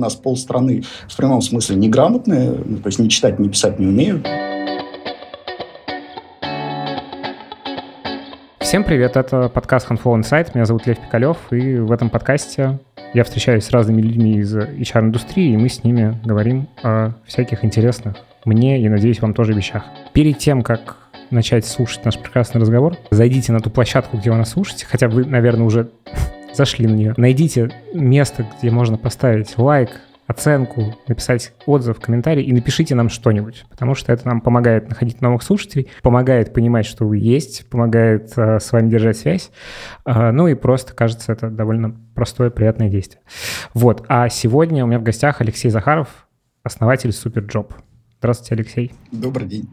Нас полстраны в прямом смысле неграмотные, ну, то есть ни читать, ни писать не умеют. Всем привет, это подкаст Handful Insight, меня зовут Лев Пикалев, и в этом подкасте я встречаюсь с разными людьми из HR-индустрии, и мы с ними говорим о всяких интересных мне и, надеюсь, вам тоже вещах. Перед тем, как начать слушать наш прекрасный разговор, зайдите на ту площадку, где вы нас слушаете, хотя вы, наверное, уже зашли на нее. Найдите место, где можно поставить лайк, оценку, написать отзыв, комментарий и напишите нам что-нибудь, потому что это нам помогает находить новых слушателей, помогает понимать, что вы есть, помогает э, с вами держать связь, э, ну и просто, кажется, это довольно простое, приятное действие. Вот, а сегодня у меня в гостях Алексей Захаров, основатель Superjob. Здравствуйте, Алексей. Добрый день.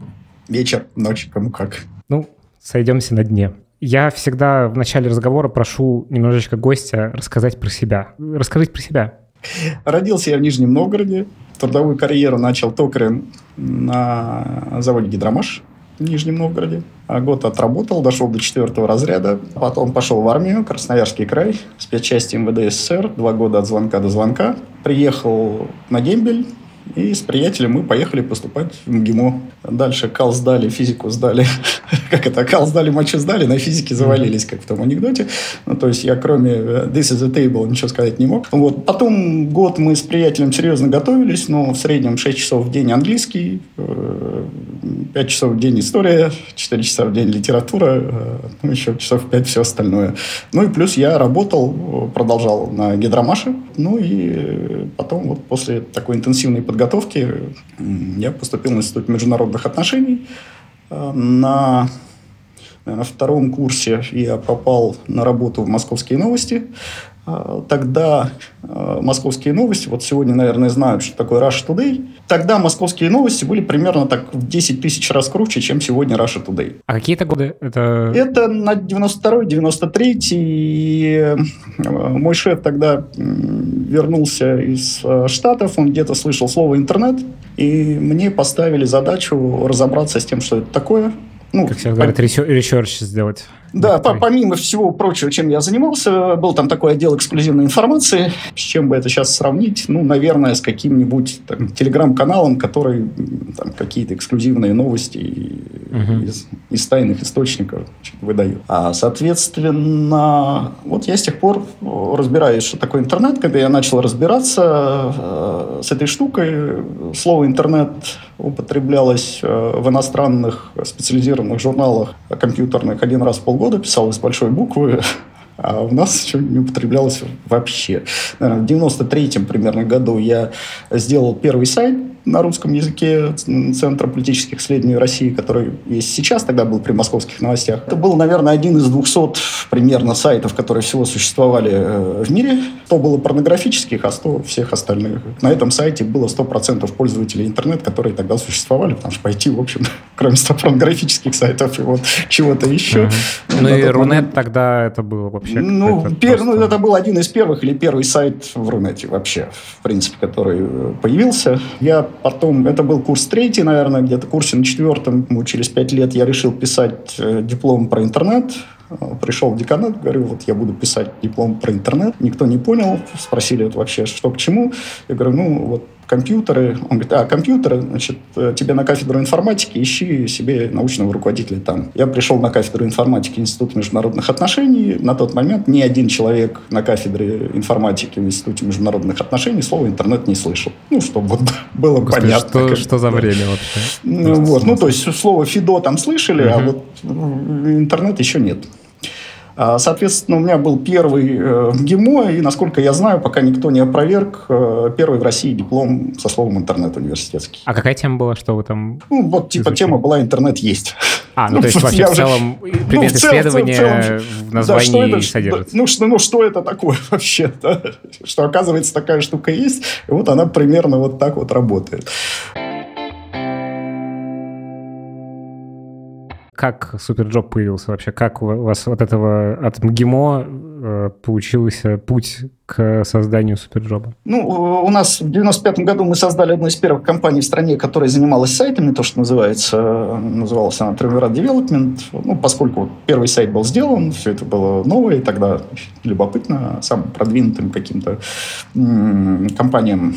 Вечер, ночь, кому как. Ну, сойдемся на дне. Я всегда в начале разговора прошу немножечко гостя рассказать про себя. Расскажите про себя. Родился я в Нижнем Новгороде. Трудовую карьеру начал токарем на заводе «Гидромаш» в Нижнем Новгороде. А год отработал, дошел до четвертого разряда. Потом пошел в армию, Красноярский край, спецчасти МВД СССР. Два года от звонка до звонка. Приехал на дембель, и с приятелем мы поехали поступать в МГИМО. Дальше кал сдали, физику сдали. как это? Кал сдали, мочу сдали, на физике завалились, как в том анекдоте. Ну, то есть я кроме э, this is a table ничего сказать не мог. Вот. Потом год мы с приятелем серьезно готовились, но в среднем 6 часов в день английский, 5 э, часов в день история, 4 часа в день литература, э, ну, еще часов 5 все остальное. Ну и плюс я работал, продолжал на гидромаше, ну и потом вот после такой интенсивной подготовки подготовки я поступил в Институт международных отношений. Э, на, на втором курсе я попал на работу в «Московские новости». А, тогда а, московские новости, вот сегодня, наверное, знают, что такое Russia Today. Тогда московские новости были примерно так в 10 тысяч раз круче, чем сегодня Russia Today. А какие это годы? Это, это на 92-й, 93-й. И а, мой шеф тогда вернулся из Штатов, он где-то слышал слово «интернет», и мне поставили задачу разобраться с тем, что это такое. Ну, как сейчас говорят, research сделать. Да, по помимо всего прочего, чем я занимался, был там такой отдел эксклюзивной информации. С чем бы это сейчас сравнить? Ну, наверное, с каким-нибудь телеграм-каналом, который там какие-то эксклюзивные новости угу. из, из тайных источников выдает. А, соответственно, вот я с тех пор разбираюсь, что такое интернет. Когда я начал разбираться э, с этой штукой, слово интернет употреблялось э, в иностранных специализированных журналах компьютерных один раз в полгода полгода писалось большой буквы, а у нас еще не употреблялось вообще. Наверное, в 93-м примерно году я сделал первый сайт на русском языке Центра политических исследований России, который есть сейчас, тогда был при московских новостях. Это был, наверное, один из 200 примерно сайтов, которые всего существовали э, в мире. 100 было порнографических, а 100 всех остальных. На этом сайте было 100% пользователей интернет, которые тогда существовали, потому что пойти, в общем, кроме 100 порнографических сайтов и вот чего-то еще. Угу. Ну, и Рунет момент... тогда это было вообще... Ну, пер... ну, это был один из первых или первый сайт в Рунете вообще, в принципе, который э, появился. Я Потом, это был курс третий, наверное, где-то курсе на четвертом. Через пять лет я решил писать э, диплом про интернет. Э, пришел в деканат, говорю, вот я буду писать диплом про интернет. Никто не понял, спросили вот вообще, что к чему. Я говорю, ну вот компьютеры. Он говорит, а, компьютеры, значит, э, тебе на кафедру информатики, ищи себе научного руководителя там. Я пришел на кафедру информатики Института международных отношений. На тот момент ни один человек на кафедре информатики в Институте международных отношений слова интернет не слышал. Ну, чтобы вот было Господи, понятно. Что, как, что за время вообще? Ну, вот, ну, то есть слово ФИДО там слышали, угу. а вот интернет еще нет. А, соответственно, у меня был первый э, в ГИМО, и, насколько я знаю, пока никто не опроверг, э, первый в России диплом со словом «интернет» университетский. А какая тема была, что вы там Ну, вот, типа, изучили? тема была «интернет есть». А, ну, ну то есть вообще в целом предмет ну, исследования в, целом, в, целом, в названии да, это, содержится. Ну что, ну, что это такое вообще? Да? Что, оказывается, такая штука есть, и вот она примерно вот так вот работает. Как SuperJob появился вообще? Как у вас от этого, от МГИМО э, получился путь к созданию SuperJob а? Ну, у нас в 95 году мы создали одну из первых компаний в стране, которая занималась сайтами, то, что называется, называлась она Triumvirate Development. Ну, поскольку первый сайт был сделан, все это было новое, и тогда любопытно самым продвинутым каким-то компаниям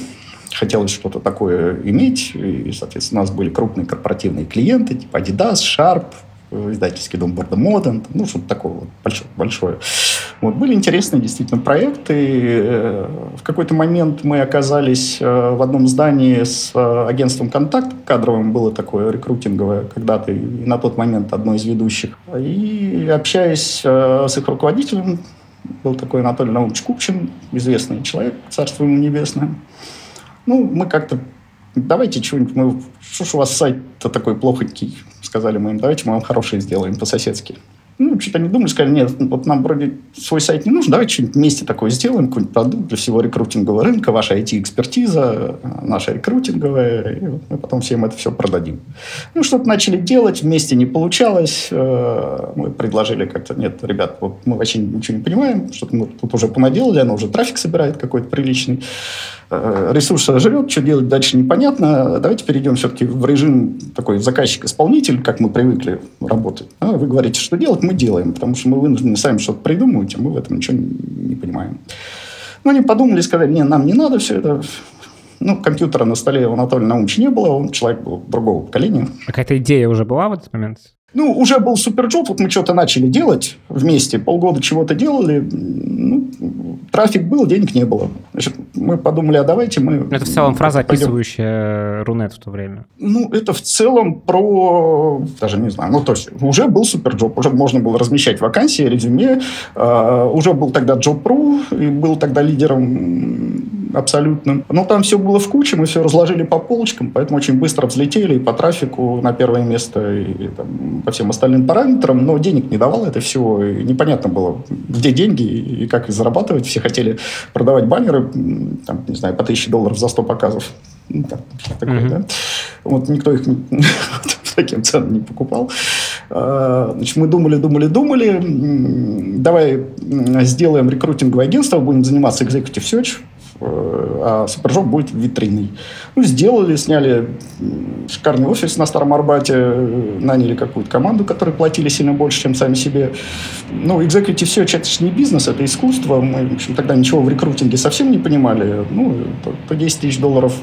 хотелось что-то такое иметь, и, соответственно, у нас были крупные корпоративные клиенты, типа Adidas, Sharp, издательский дом Борда Моден, ну, что-то такое вот большое. большое. Вот, были интересные действительно проекты. Э, в какой-то момент мы оказались э, в одном здании с э, агентством «Контакт» кадровым, было такое рекрутинговое когда-то, и на тот момент одно из ведущих. И общаясь с их руководителем, был такой Анатолий Наумович Купчин, известный человек, царство ему небесное. Ну, мы как-то давайте что-нибудь, мы, что ж у вас сайт-то такой плохонький, сказали мы им, давайте мы вам хороший сделаем по-соседски. Ну, что-то не думали, сказали, нет, вот нам вроде свой сайт не нужен, давайте что-нибудь вместе такое сделаем, какой-нибудь продукт для всего рекрутингового рынка, ваша IT-экспертиза, наша рекрутинговая, и мы потом всем это все продадим. Ну, что-то начали делать, вместе не получалось, э, мы предложили как-то, нет, ребят, вот мы вообще ничего не понимаем, что-то мы тут уже понаделали, оно уже трафик собирает какой-то приличный, ресурс жрет, что делать дальше непонятно. Давайте перейдем все-таки в режим такой заказчик-исполнитель, как мы привыкли работать. А вы говорите, что делать, мы делаем, потому что мы вынуждены сами что-то придумывать, а мы в этом ничего не понимаем. Но они подумали, сказали, не, нам не надо все это. Ну, компьютера на столе у Анатолия Наумовича не было, он человек был другого поколения. А какая-то идея уже была в этот момент? Ну, уже был суперджоп, вот мы что-то начали делать вместе, полгода чего-то делали, ну, трафик был, денег не было. Значит, мы подумали, а давайте мы... Это в целом фраза, пойдем... описывающая Рунет в то время. Ну, это в целом про... Даже не знаю, ну, то есть уже был суперджоп, уже можно было размещать вакансии, резюме, э, уже был тогда Job.ru, и был тогда лидером абсолютным. Но там все было в куче, мы все разложили по полочкам, поэтому очень быстро взлетели и по трафику на первое место, и, и там, по всем остальным параметрам, но денег не давало это все, и непонятно было, где деньги и как их зарабатывать. Все хотели продавать баннеры, там, не знаю, по 1000 долларов за 100 показов. Ну, так, такое, mm-hmm. да? Вот никто их таким ценам не покупал. А, значит, мы думали, думали, думали. Давай сделаем рекрутинговое агентство, будем заниматься executive search а Супержоп будет витриной. Ну, сделали, сняли шикарный офис на Старом Арбате, э, наняли какую-то команду, которой платили сильно больше, чем сами себе. Ну, executive search – это же не бизнес, это искусство. Мы, в общем, тогда ничего в рекрутинге совсем не понимали. Ну, по 10 тысяч долларов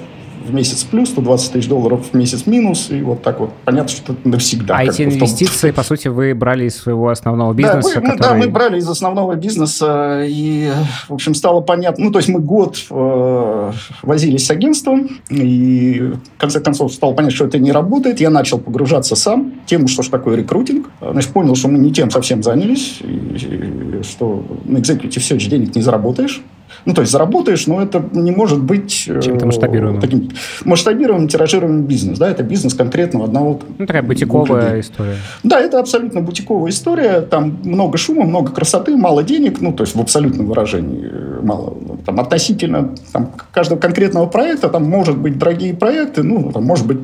в месяц плюс, 120 тысяч долларов в месяц минус, и вот так вот понятно, что это навсегда. А эти инвестиции, по сути, вы брали из своего основного бизнеса? Да, мы, который... да, мы брали из основного бизнеса, и, в общем, стало понятно, ну, то есть мы год э, возились с агентством, и в конце концов стало понятно, что это не работает, я начал погружаться сам, тему, что же такое рекрутинг, значит, понял, что мы не тем совсем занялись, и, и, что на executive все денег не заработаешь, ну, то есть заработаешь, но это не может быть... Э, Чем-то масштабируемым. Таким масштабируемым, тиражируемым бизнес. Да, это бизнес конкретного одного... Ну, такая бутиковая история. Да, это абсолютно бутиковая история. Там много шума, много красоты, мало денег. Ну, то есть в абсолютном выражении мало. Там относительно там, каждого конкретного проекта там может быть дорогие проекты, ну, там может быть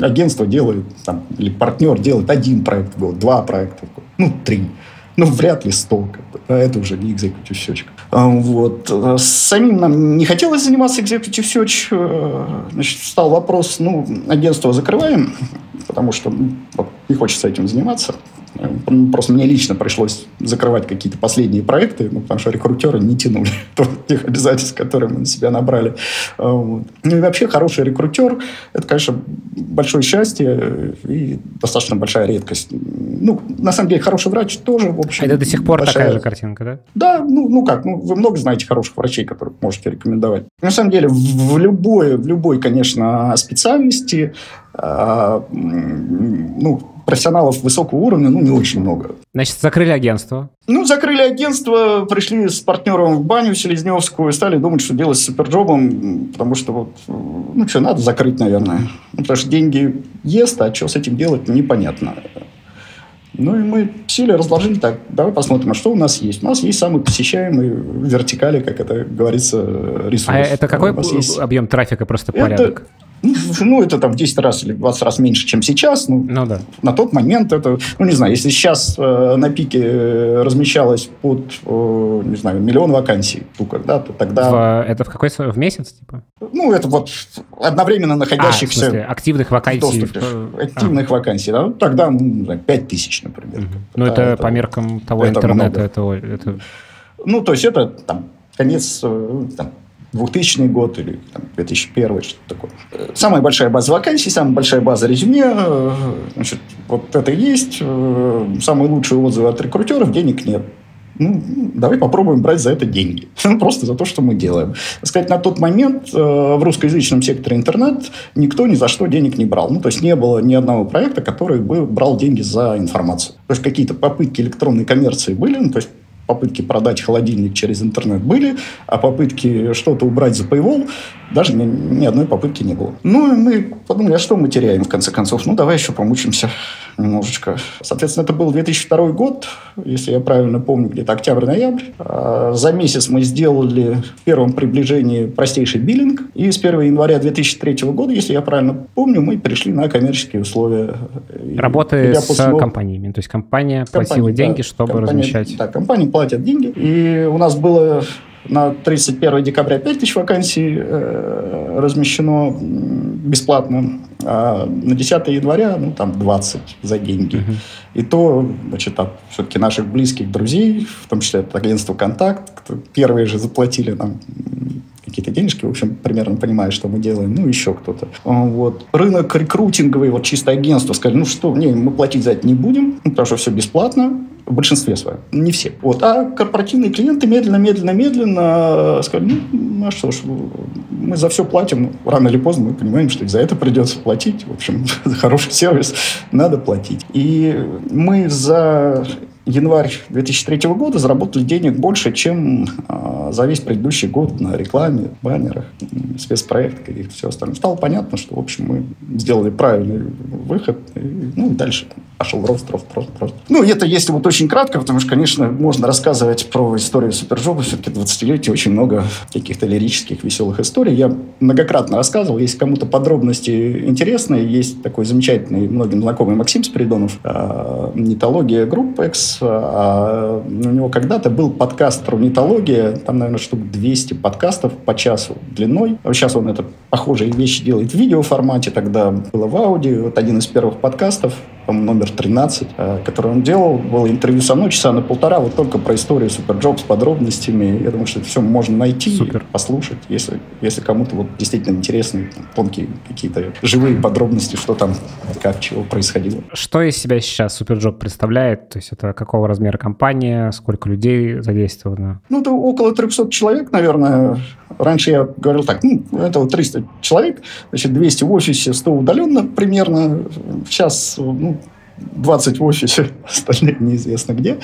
агентство делает, там, или партнер делает один проект в год, два проекта в год, ну, три. Ну, вряд ли 100, как бы. А это уже не executive search. А, вот. Самим нам не хотелось заниматься executive search. Э, значит, стал вопрос, ну, агентство закрываем, потому что ну, не хочется этим заниматься. Просто мне лично пришлось закрывать какие-то последние проекты, ну, потому что рекрутеры не тянули тех обязательств, которые мы на себя набрали. А, вот. Ну и вообще хороший рекрутер – это, конечно, большое счастье и достаточно большая редкость. Ну, на самом деле, хороший врач тоже, в общем... А это до сих пор большая... такая же картинка, да? Да, ну, ну как, ну, вы много знаете хороших врачей, которых можете рекомендовать. На самом деле, в любой, в любой конечно, специальности а, ну, профессионалов высокого уровня, ну, не очень много. Значит, закрыли агентство? Ну, закрыли агентство, пришли с партнером в баню Селезневскую и стали думать, что делать с суперджобом, потому что вот, ну, что, надо закрыть, наверное. Ну, потому что деньги ест, а что с этим делать, непонятно. Ну, и мы сели, разложили так, давай посмотрим, а что у нас есть. У нас есть самый посещаемый вертикали, как это говорится, ресурс. А это какой есть... объем трафика, просто порядок? Это Ну, это там в 10 раз или 20 раз меньше, чем сейчас. Ну, ну да. На тот момент это, ну, не знаю, если сейчас э, на пике э, размещалось под, э, не знаю, миллион вакансий только, да, то тогда... В, это в какой в месяц, типа? Ну, это вот одновременно находящихся... А, в смысле, активных вакансий. В... Активных а. вакансий, да. Ну, тогда, ну, 5 тысяч, например. Угу. Ну, это, это по меркам того это интернета, это, это... Ну, то есть это там конец э, там, 2000 год или там, 2001, что-то такое. Самая большая база вакансий, самая большая база резюме, э, значит, вот это есть. Э, самые лучшие отзывы от рекрутеров, денег нет. Ну, давай попробуем брать за это деньги. Просто за то, что мы делаем. Сказать, на тот момент э, в русскоязычном секторе интернет никто ни за что денег не брал. Ну, то есть не было ни одного проекта, который бы брал деньги за информацию. То есть какие-то попытки электронной коммерции были, ну, то есть попытки продать холодильник через интернет были, а попытки что-то убрать за paywall даже ни, ни одной попытки не было. Ну, и мы подумали, а что мы теряем, в конце концов? Ну, давай еще помучимся немножечко. Соответственно, это был 2002 год, если я правильно помню, где-то октябрь-ноябрь. А за месяц мы сделали в первом приближении простейший биллинг, и с 1 января 2003 года, если я правильно помню, мы перешли на коммерческие условия. Работы с после... компаниями, то есть компания платила компания, деньги, чтобы компания, размещать. Да, компании платят деньги, и у нас было на 31 декабря 5 тысяч вакансий э, размещено бесплатно, а на 10 января, ну, там 20 за деньги. Uh-huh. И то, значит, от все-таки наших близких друзей, в том числе от агентства «Контакт», кто первые же заплатили нам какие-то денежки, в общем, примерно понимаешь, что мы делаем, ну, еще кто-то. Вот. Рынок рекрутинговый, вот чисто агентство, сказали, ну что, не, мы платить за это не будем, ну, потому что все бесплатно, в большинстве своем, не все. Вот. А корпоративные клиенты медленно, медленно, медленно сказали, ну, а что ж, мы за все платим, рано или поздно мы понимаем, что за это придется платить. В общем, за хороший сервис надо платить. И мы за январь 2003 года заработали денег больше, чем э, за весь предыдущий год на рекламе, баннерах, спецпроектах и все остальное. Стало понятно, что, в общем, мы сделали правильный выход, и, ну, и дальше пошел рост, рост, рост, рост. Ну, это если вот очень кратко, потому что, конечно, можно рассказывать про историю Суперджоба, все-таки 20-летие очень много каких-то лирических, веселых историй. Я многократно рассказывал, если кому-то подробности интересны, есть такой замечательный, многим знакомый Максим Спиридонов, э, Нетология Group X, а у него когда-то был подкаст про нетологию, там, наверное, штук 200 подкастов по часу длиной. Сейчас он это похожие вещи делает в видеоформате, тогда было в аудио. Вот один из первых подкастов, номер 13, э, который он делал, было интервью со мной часа на полтора, вот только про историю SuperJob с подробностями. Я думаю, что это все можно найти, Супер. послушать, если, если кому-то вот действительно интересны тонкие какие-то живые подробности, что там, как, чего происходило. Что из себя сейчас SuperJob представляет? То есть это какого размера компания, сколько людей задействовано? Ну, это около 300 человек, наверное. Раньше я говорил так, ну, это вот 300 человек, значит, 200 в офисе, 100 удаленно примерно. Сейчас, ну, 20 в офисе, остальные неизвестно где.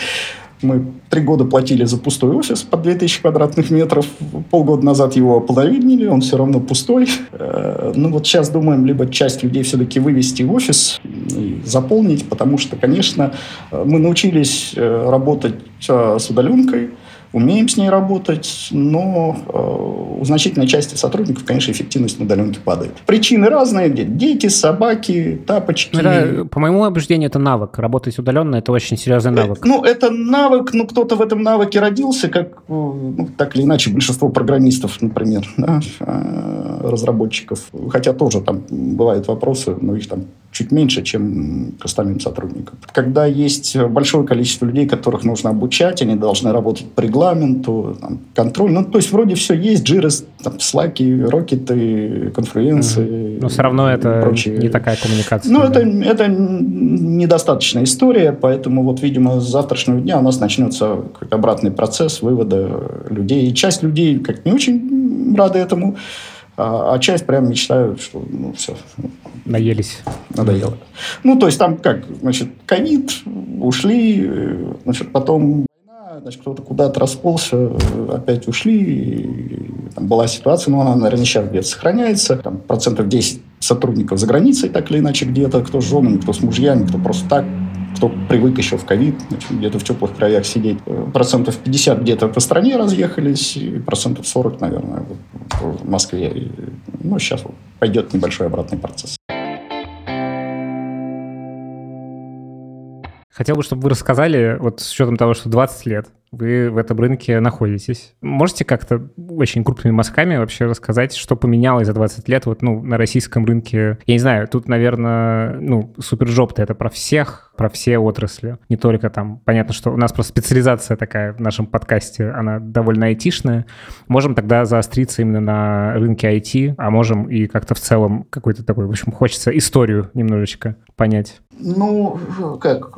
Мы три года платили за пустой офис по 2000 квадратных метров. Полгода назад его ополовинили, он все равно пустой. Э, ну вот сейчас думаем, либо часть людей все-таки вывести в офис и заполнить, потому что, конечно, мы научились э, работать э, с удаленкой, умеем с ней работать, но э, у значительной части сотрудников, конечно, эффективность на удаленке падает. Причины разные, где дети, собаки, тапочки. Это, по моему убеждению, это навык. Работать удаленно – это очень серьезный э, навык. Э, ну, это навык, ну, кто-то в этом навыке родился, как, э, ну, так или иначе, большинство программистов, например, да, э, разработчиков. Хотя тоже там бывают вопросы, но их там чуть меньше, чем к остальным сотрудникам. Когда есть большое количество людей, которых нужно обучать, они должны работать по регламенту, там, контроль. Ну, то есть вроде все есть, джиры, там, слаки, рокеты, конференции. Mm-hmm. Но все равно это прочие. не такая коммуникация. Ну, да? это, это недостаточная история, поэтому вот, видимо, с завтрашнего дня у нас начнется обратный процесс вывода людей. И часть людей как не очень рады этому, а, а часть прям мечтают, что ну все. Наелись. Надоело. Ну, то есть там как, значит, ковид, ушли, значит, потом значит, кто-то куда-то расползся, опять ушли, и, там была ситуация, но она, наверное, сейчас где-то сохраняется, там процентов 10 сотрудников за границей, так или иначе, где-то, кто с женами, кто с мужьями, кто просто так кто привык еще в ковид, где-то в теплых краях сидеть. Процентов 50 где-то по стране разъехались, и процентов 40, наверное, в Москве. Ну, сейчас вот пойдет небольшой обратный процесс. Хотел бы, чтобы вы рассказали, вот с учетом того, что 20 лет вы в этом рынке находитесь. Можете как-то очень крупными мазками вообще рассказать, что поменялось за 20 лет вот, ну, на российском рынке? Я не знаю, тут, наверное, ну, суперджоп-то это про всех, про все отрасли. Не только там, понятно, что у нас просто специализация такая в нашем подкасте, она довольно айтишная. Можем тогда заостриться именно на рынке IT, а можем и как-то в целом какой-то такой, в общем, хочется историю немножечко понять. Ну, как,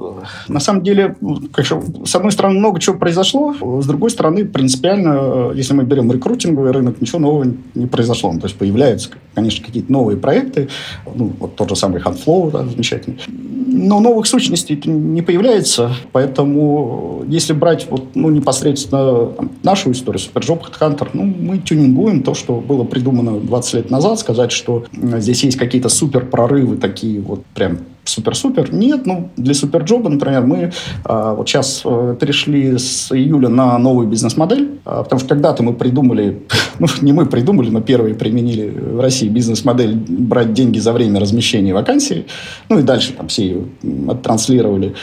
на самом деле, как, с одной стороны, много чего произошло. С другой стороны, принципиально, если мы берем рекрутинговый рынок, ничего нового не произошло. Ну, то есть появляются, конечно, какие-то новые проекты, ну, вот тот же самый HandFlow, да, замечательный. Но новых сущностей не появляется, поэтому если брать вот, ну, непосредственно там, нашу историю, Superjob, HeadHunter, ну, мы тюнингуем то, что было придумано 20 лет назад, сказать, что здесь есть какие-то супер прорывы такие вот прям супер-супер. Нет, ну, для суперджоба, например, мы а, вот сейчас а, перешли с июля на новую бизнес-модель, а, потому что когда-то мы придумали, ну, не мы придумали, но первые применили в России бизнес-модель брать деньги за время размещения вакансий, ну, и дальше там все ее оттранслировали,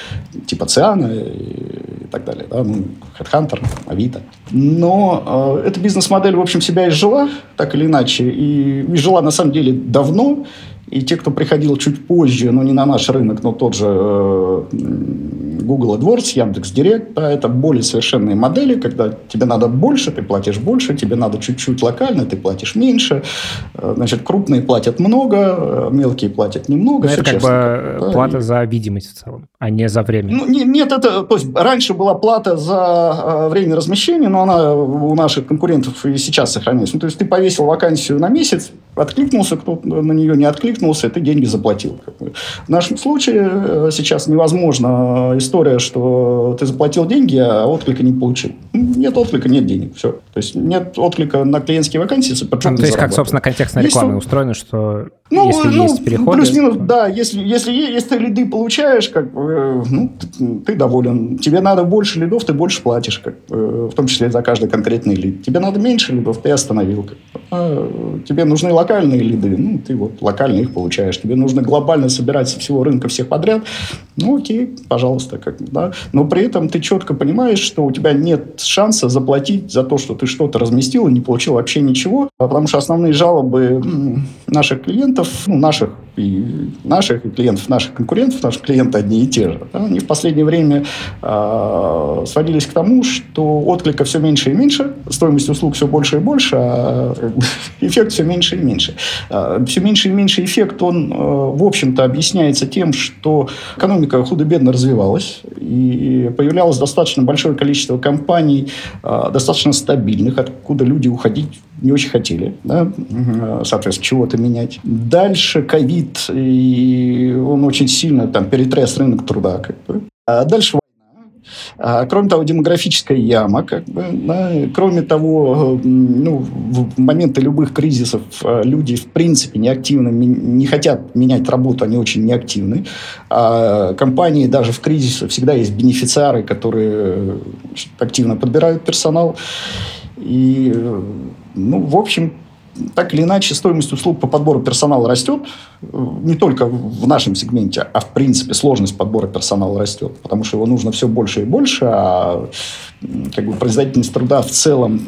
типа Циана и, и так далее, да, ну, Headhunter, Авито. Но э, эта бизнес-модель, в общем, себя изжила, так или иначе, и изжила, на самом деле, давно, и те, кто приходил чуть позже, но не на наш рынок, но тот же э, Google AdWords, Яндекс Директ, да, это более совершенные модели, когда тебе надо больше, ты платишь больше, тебе надо чуть-чуть локально, ты платишь меньше. Э, значит, крупные платят много, э, мелкие платят немного. Но это как честно, бы да, плата и... за видимость в целом, а не за время. Ну, не, нет, это, то есть раньше была плата за время размещения, но она у наших конкурентов и сейчас сохраняется. Ну, то есть ты повесил вакансию на месяц, откликнулся, кто на нее не откликнулся, ты деньги заплатил. В нашем случае э, сейчас невозможно история, что ты заплатил деньги, а отклика не получил. Нет отклика, нет денег. Все. То есть нет отклика на клиентские вакансии, причем ну, То есть как, собственно, контекстная реклама есть, устроена, что ну, если ну, есть переходы... Плюс-минус, то... да. Если, если, если ты лиды получаешь, как бы, ну, ты, ты доволен. Тебе надо больше лидов, ты больше платишь, как, в том числе за каждый конкретный лид. Тебе надо меньше лидов, ты остановил. Как, а тебе нужны локальные лиды, ну, ты вот локально их получаешь. Тебе нужно глобально собирать со всего рынка всех подряд, ну, окей, пожалуйста. Как, да. Но при этом ты четко понимаешь, что у тебя нет шанса заплатить за то, что ты что-то разместил и не получил вообще ничего, потому что основные жалобы наших клиентов, ну, наших наших, клиентов наших конкурентов, наши клиенты одни и те же, да, они в последнее время э, сводились к тому, что отклика все меньше и меньше, стоимость услуг все больше и больше, а эффект все меньше и меньше. Э, все меньше и меньше эффект, он, э, в общем-то, объясняется тем, что экономика худо-бедно развивалась, и появлялось достаточно большое количество компаний, достаточно стабильных, откуда люди уходить не очень хотели, да, соответственно, чего-то менять. Дальше ковид, и он очень сильно там перетряс рынок труда, как бы. А дальше а, кроме того, демографическая яма, как бы, да, кроме того, ну, в моменты любых кризисов а, люди в принципе неактивно не хотят менять работу, они очень неактивны. А компании даже в кризисе всегда есть бенефициары, которые активно подбирают персонал. И, ну, в общем, так или иначе, стоимость услуг по подбору персонала растет. Не только в нашем сегменте, а в принципе сложность подбора персонала растет. Потому что его нужно все больше и больше, а как бы производительность труда в целом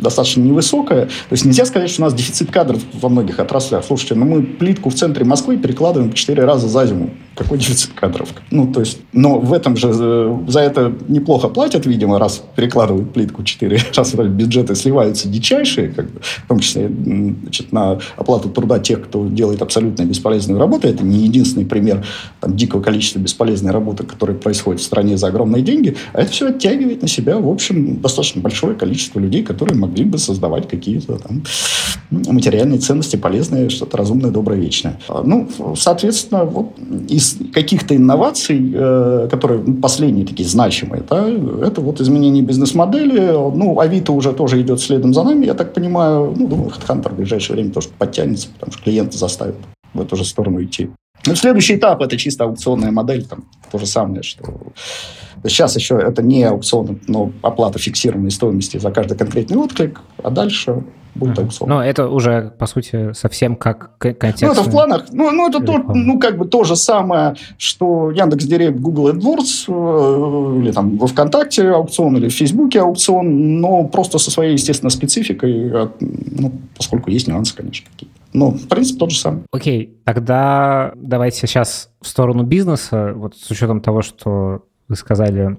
достаточно невысокая. То есть нельзя сказать, что у нас дефицит кадров во многих отраслях. Слушайте, ну мы плитку в центре Москвы перекладываем 4 раза за зиму. Какой дефицит кадров? Ну, то есть, но в этом же э, за это неплохо платят, видимо, раз перекладывают плитку 4 раза, бюджеты сливаются дичайшие, как бы, в том числе значит, на оплату труда тех, кто делает абсолютно бесполезную работу. Это не единственный пример там, дикого количества бесполезной работы, которая происходит в стране за огромные деньги, а это все оттягивает на себя, в общем, достаточно большое количество людей, которые могли бы создавать какие-то там материальные ценности, полезные, что-то разумное, доброе, вечное. А, ну, соответственно, вот из каких-то инноваций, э, которые последние такие значимые, да, это вот изменение бизнес-модели. Ну, Авито уже тоже идет следом за нами, я так понимаю. Ну, думаю, HeadHunter в ближайшее время тоже подтянется, потому что клиенты заставят в эту же сторону идти. Ну, следующий этап – это чисто аукционная модель, там то же самое, что сейчас еще это не аукцион, но оплата фиксированной стоимости за каждый конкретный отклик, а дальше будет аукцион. Но это уже, по сути, совсем как контекст. Ну, это в планах. Ну, ну это то, ну, как бы то же самое, что Яндекс Директ, Google AdWords, э, или там во ВКонтакте аукцион, или в Фейсбуке аукцион, но просто со своей, естественно, спецификой, а, ну, поскольку есть нюансы, конечно, какие-то. Ну, в принципе, тот же самый. Окей, тогда давайте сейчас в сторону бизнеса, вот с учетом того, что вы сказали,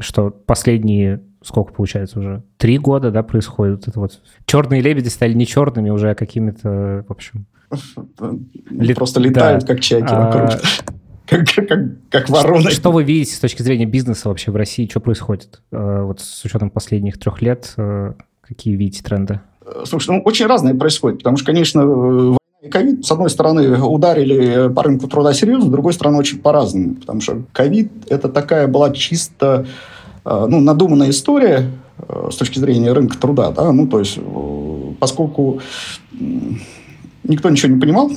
что последние сколько получается уже? Три года, да, происходит это вот. Черные лебеди стали не черными уже, а какими-то, в общем... Лет... Просто летают, да. как чайки а... вокруг. Как, как, как вороны. Что вы видите с точки зрения бизнеса вообще в России? Что происходит? Э, вот с учетом последних трех лет, э, какие видите тренды? Слушай, ну, очень разное происходит, потому что, конечно, и ковид, с одной стороны, ударили по рынку труда серьезно, с другой стороны, очень по-разному, потому что ковид – это такая была чисто Э, ну, надуманная история э, с точки зрения рынка труда, да, ну, то есть, э, поскольку никто ничего не понимал,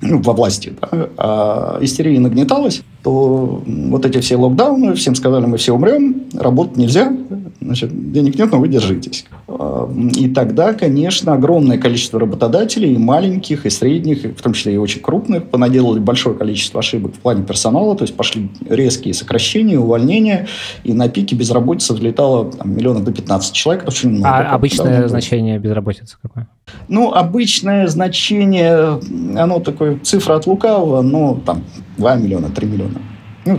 ну, во власти, да, а истерия нагнеталась, то вот эти все локдауны, всем сказали, мы все умрем, работать нельзя, значит, денег нет, но вы держитесь. А, и тогда, конечно, огромное количество работодателей, и маленьких, и средних, и в том числе и очень крупных, понаделали большое количество ошибок в плане персонала, то есть пошли резкие сокращения, увольнения, и на пике безработица взлетала там, миллионов до 15 человек. Очень много. А обычное значение безработицы какое? Ну, обычное значение, оно такое, цифра от лукавого, ну, там, 2 миллиона, 3 миллиона. Ну,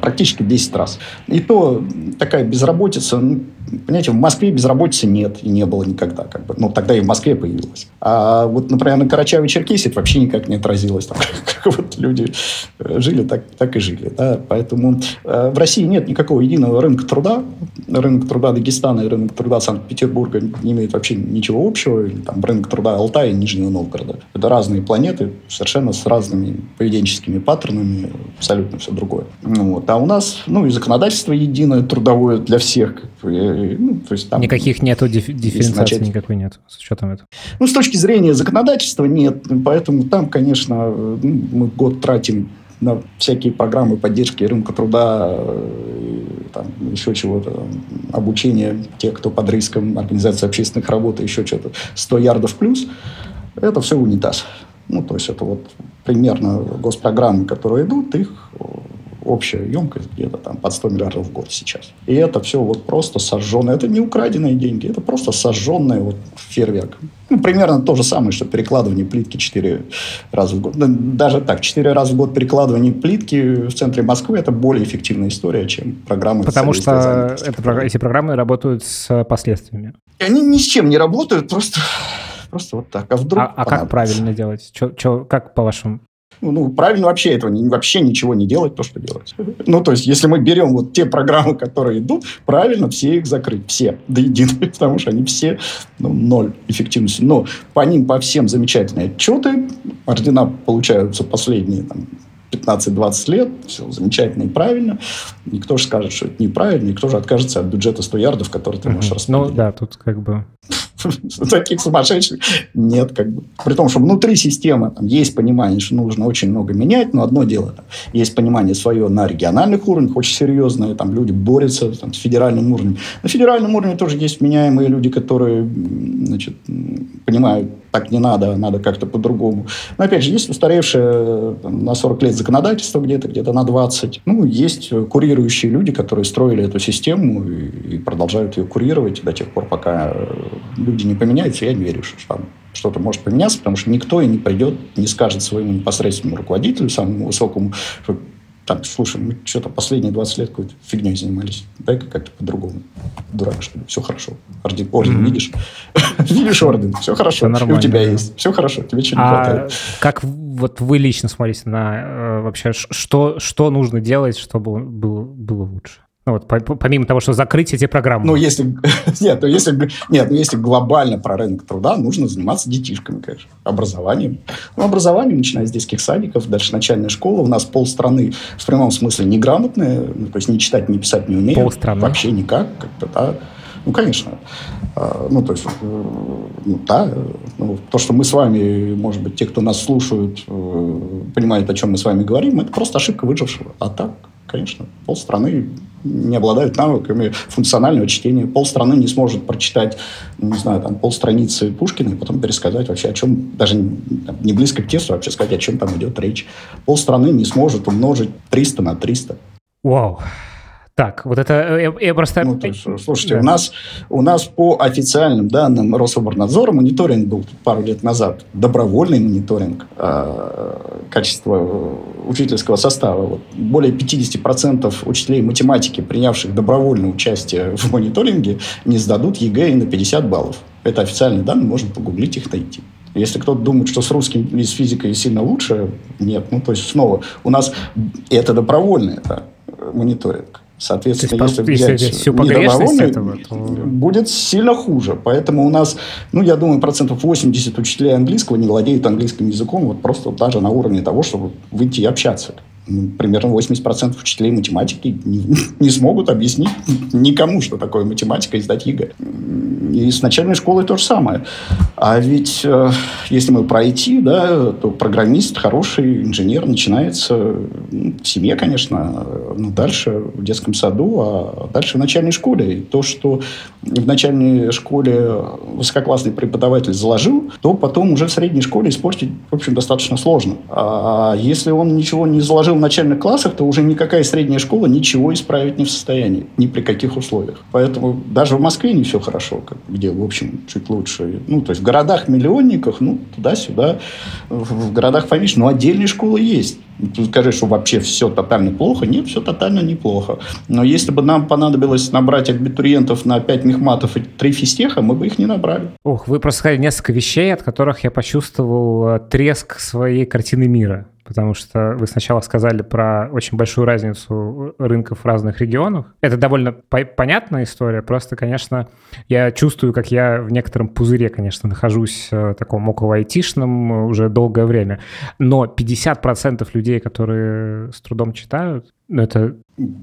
практически 10 раз. И то такая безработица, ну, понимаете, в Москве безработицы нет и не было никогда. Как бы. Ну, тогда и в Москве появилась. А вот, например, на Карачаево-Черкесии это вообще никак не отразилось. Там, как вот люди э, жили, так, так и жили. Да? Поэтому э, в России нет никакого единого рынка труда. Рынок труда Дагестана и рынок труда Санкт-Петербурга не имеют вообще ничего общего. Или там рынок труда Алтая и Нижнего Новгорода. Это разные планеты, совершенно с разными поведенческими паттернами, абсолютно все другое. Вот. А у нас, ну, и законодательство единое, трудовое для всех. Как ну, то есть там... Никаких нету диф- дифференциации никакой нет с учетом этого. Ну, с точки зрения законодательства нет, поэтому там, конечно, ну, мы год тратим на всякие программы поддержки рынка труда, э, там, еще чего-то, обучение тех, кто под риском организации общественных работ, еще что-то, 100 ярдов плюс, это все унитаз. Ну, то есть это вот примерно госпрограммы, которые идут, их общая емкость где-то там под 100 миллиардов в год сейчас. И это все вот просто сожженное. Это не украденные деньги, это просто сожженное вот фейерверк. Ну, примерно то же самое, что перекладывание плитки 4 раза в год. Даже так, 4 раза в год перекладывание плитки в центре Москвы – это более эффективная история, чем программы Потому что это, эти программы работают с последствиями. Они ни с чем не работают, просто просто вот так. А вдруг А, а как правильно делать? Чё, чё, как по-вашему? Ну, ну, правильно вообще этого, вообще ничего не делать, то, что делать. Ну, то есть, если мы берем вот те программы, которые идут, правильно все их закрыть, все, до единой, потому что они все, ну, ноль эффективности. Но по ним, по всем замечательные отчеты, ордена получаются последние, там, 15-20 лет, все замечательно и правильно. Никто же скажет, что это неправильно, никто же откажется от бюджета 100 ярдов, который ты можешь распределить. Ну да, тут как бы таких сумасшедших нет. Как бы. При том, что внутри системы там, есть понимание, что нужно очень много менять, но одно дело, там, есть понимание свое на региональных уровнях, очень серьезное, там люди борются там, с федеральным уровнем. На федеральном уровне тоже есть меняемые люди, которые значит, понимают, так не надо, надо как-то по-другому. Но, опять же, есть устаревшее на 40 лет законодательство где-то, где-то на 20. Ну, есть курирующие люди, которые строили эту систему и, и продолжают ее курировать до тех пор, пока люди не поменяются. Я не верю, что там что-то может поменяться, потому что никто и не придет, не скажет своему непосредственному руководителю, самому высокому, что так, слушай, мы что-то последние 20 лет какой-то фигней занимались. Дай-ка как-то по-другому. Дурак, что ли? Все хорошо. Орден, орден mm-hmm. видишь? видишь орден, все хорошо. Все нормально, и у тебя да. есть. Все хорошо, тебе чего не а хватает. Как вот вы лично смотрите на э, вообще, что, что нужно делать, чтобы было, было лучше? Ну, вот, помимо того, что закрыть эти программы. Ну, если, нет, ну, если, нет, ну, если глобально про рынок труда, нужно заниматься детишками, конечно, образованием. Ну, образованием, начиная с детских садиков, дальше начальная школа. У нас полстраны в прямом смысле неграмотные, ну, то есть не читать, не писать не умеют. Полстраны? Вообще никак, как-то, да. Ну, конечно. А, ну, то есть, э, ну, да, ну, то, что мы с вами, может быть, те, кто нас слушают, э, понимают, о чем мы с вами говорим, это просто ошибка выжившего. А так, конечно, полстраны не обладают навыками функционального чтения. Полстраны не сможет прочитать, не знаю, там, полстраницы Пушкина и потом пересказать вообще, о чем, даже не близко к тексту, а вообще сказать, о чем там идет речь. Полстраны не сможет умножить 300 на 300. Вау. Так, вот это э, я, я просто... Ну, есть, слушайте, да. у, нас, у нас по официальным данным Рособорнадзора мониторинг был пару лет назад, добровольный мониторинг э, качества учительского состава. Вот, более 50% учителей математики, принявших добровольное участие в мониторинге, не сдадут ЕГЭ на 50 баллов. Это официальные данные, можно погуглить их найти. Если кто-то думает, что с русским и с физикой сильно лучше, нет. Ну, то есть, снова, у нас это добровольный это мониторинг. Соответственно, есть, если взять если всю погрешность этого, то... будет сильно хуже. Поэтому у нас, ну, я думаю, процентов 80 учителей английского не владеют английским языком вот просто даже на уровне того, чтобы выйти и общаться. Ну, примерно 80% учителей математики не, не смогут объяснить никому, что такое математика, и сдать ЕГЭ. И с начальной школы то же самое. А ведь э, если мы про IT, да, то программист, хороший инженер начинается ну, в семье, конечно, но дальше в детском саду, а дальше в начальной школе. И то, что в начальной школе высококлассный преподаватель заложил, то потом уже в средней школе испортить, в общем, достаточно сложно. А если он ничего не заложил в начальных классах, то уже никакая средняя школа ничего исправить не в состоянии, ни при каких условиях. Поэтому даже в Москве не все хорошо, где, в общем, чуть лучше. Ну, то есть в городах-миллионниках, ну, туда-сюда, в городах поменьше, но отдельные школы есть. Ты скажи, что вообще все тотально плохо. Нет, все тотально неплохо. Но если бы нам понадобилось набрать абитуриентов на 5 мехматов и 3 физтеха, мы бы их не набрали. Ох, вы просто сказали несколько вещей, от которых я почувствовал э, треск своей картины мира потому что вы сначала сказали про очень большую разницу рынков в разных регионах. Это довольно по понятная история, просто, конечно, я чувствую, как я в некотором пузыре, конечно, нахожусь э, таком около айтишном уже долгое время, но 50% людей, которые с трудом читают, ну, это...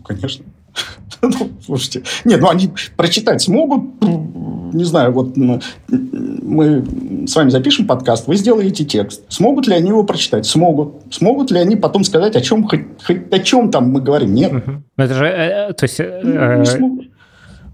Конечно. Ну, слушайте, нет, ну они прочитать смогут, не знаю, вот мы с вами запишем подкаст, вы сделаете текст. Смогут ли они его прочитать? Смогут. Смогут ли они потом сказать, о чем, хоть, хоть о чем там мы говорим? Нет. Угу. Это же, э, э, то есть... Ну, не э, смогут.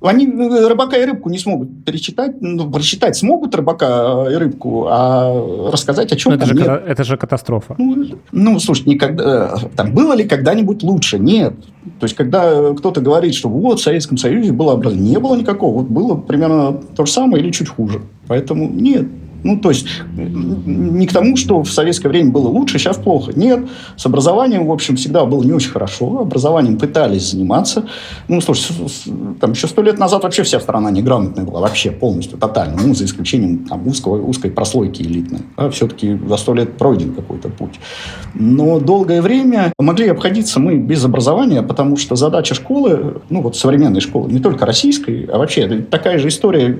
Они э, рыбака и рыбку не смогут перечитать, ну, прочитать смогут рыбака и рыбку, а рассказать о чем это же, нет. это же катастрофа. Ну, ну, слушай, никогда, там, было ли когда-нибудь лучше? Нет. То есть, когда кто-то говорит, что вот в Советском Союзе было образование, не было никакого. Вот было примерно то же самое или чуть хуже. Поэтому нет. Ну, то есть, не к тому, что в советское время было лучше, сейчас плохо. Нет, с образованием, в общем, всегда было не очень хорошо. Образованием пытались заниматься. Ну, слушай, там еще сто лет назад вообще вся страна неграмотная была. Вообще полностью, тотально. Ну, за исключением там, узкого, узкой прослойки элитной. А все-таки за сто лет пройден какой-то путь. Но долгое время могли обходиться мы без образования, потому что задача школы, ну, вот современной школы, не только российской, а вообще такая же история,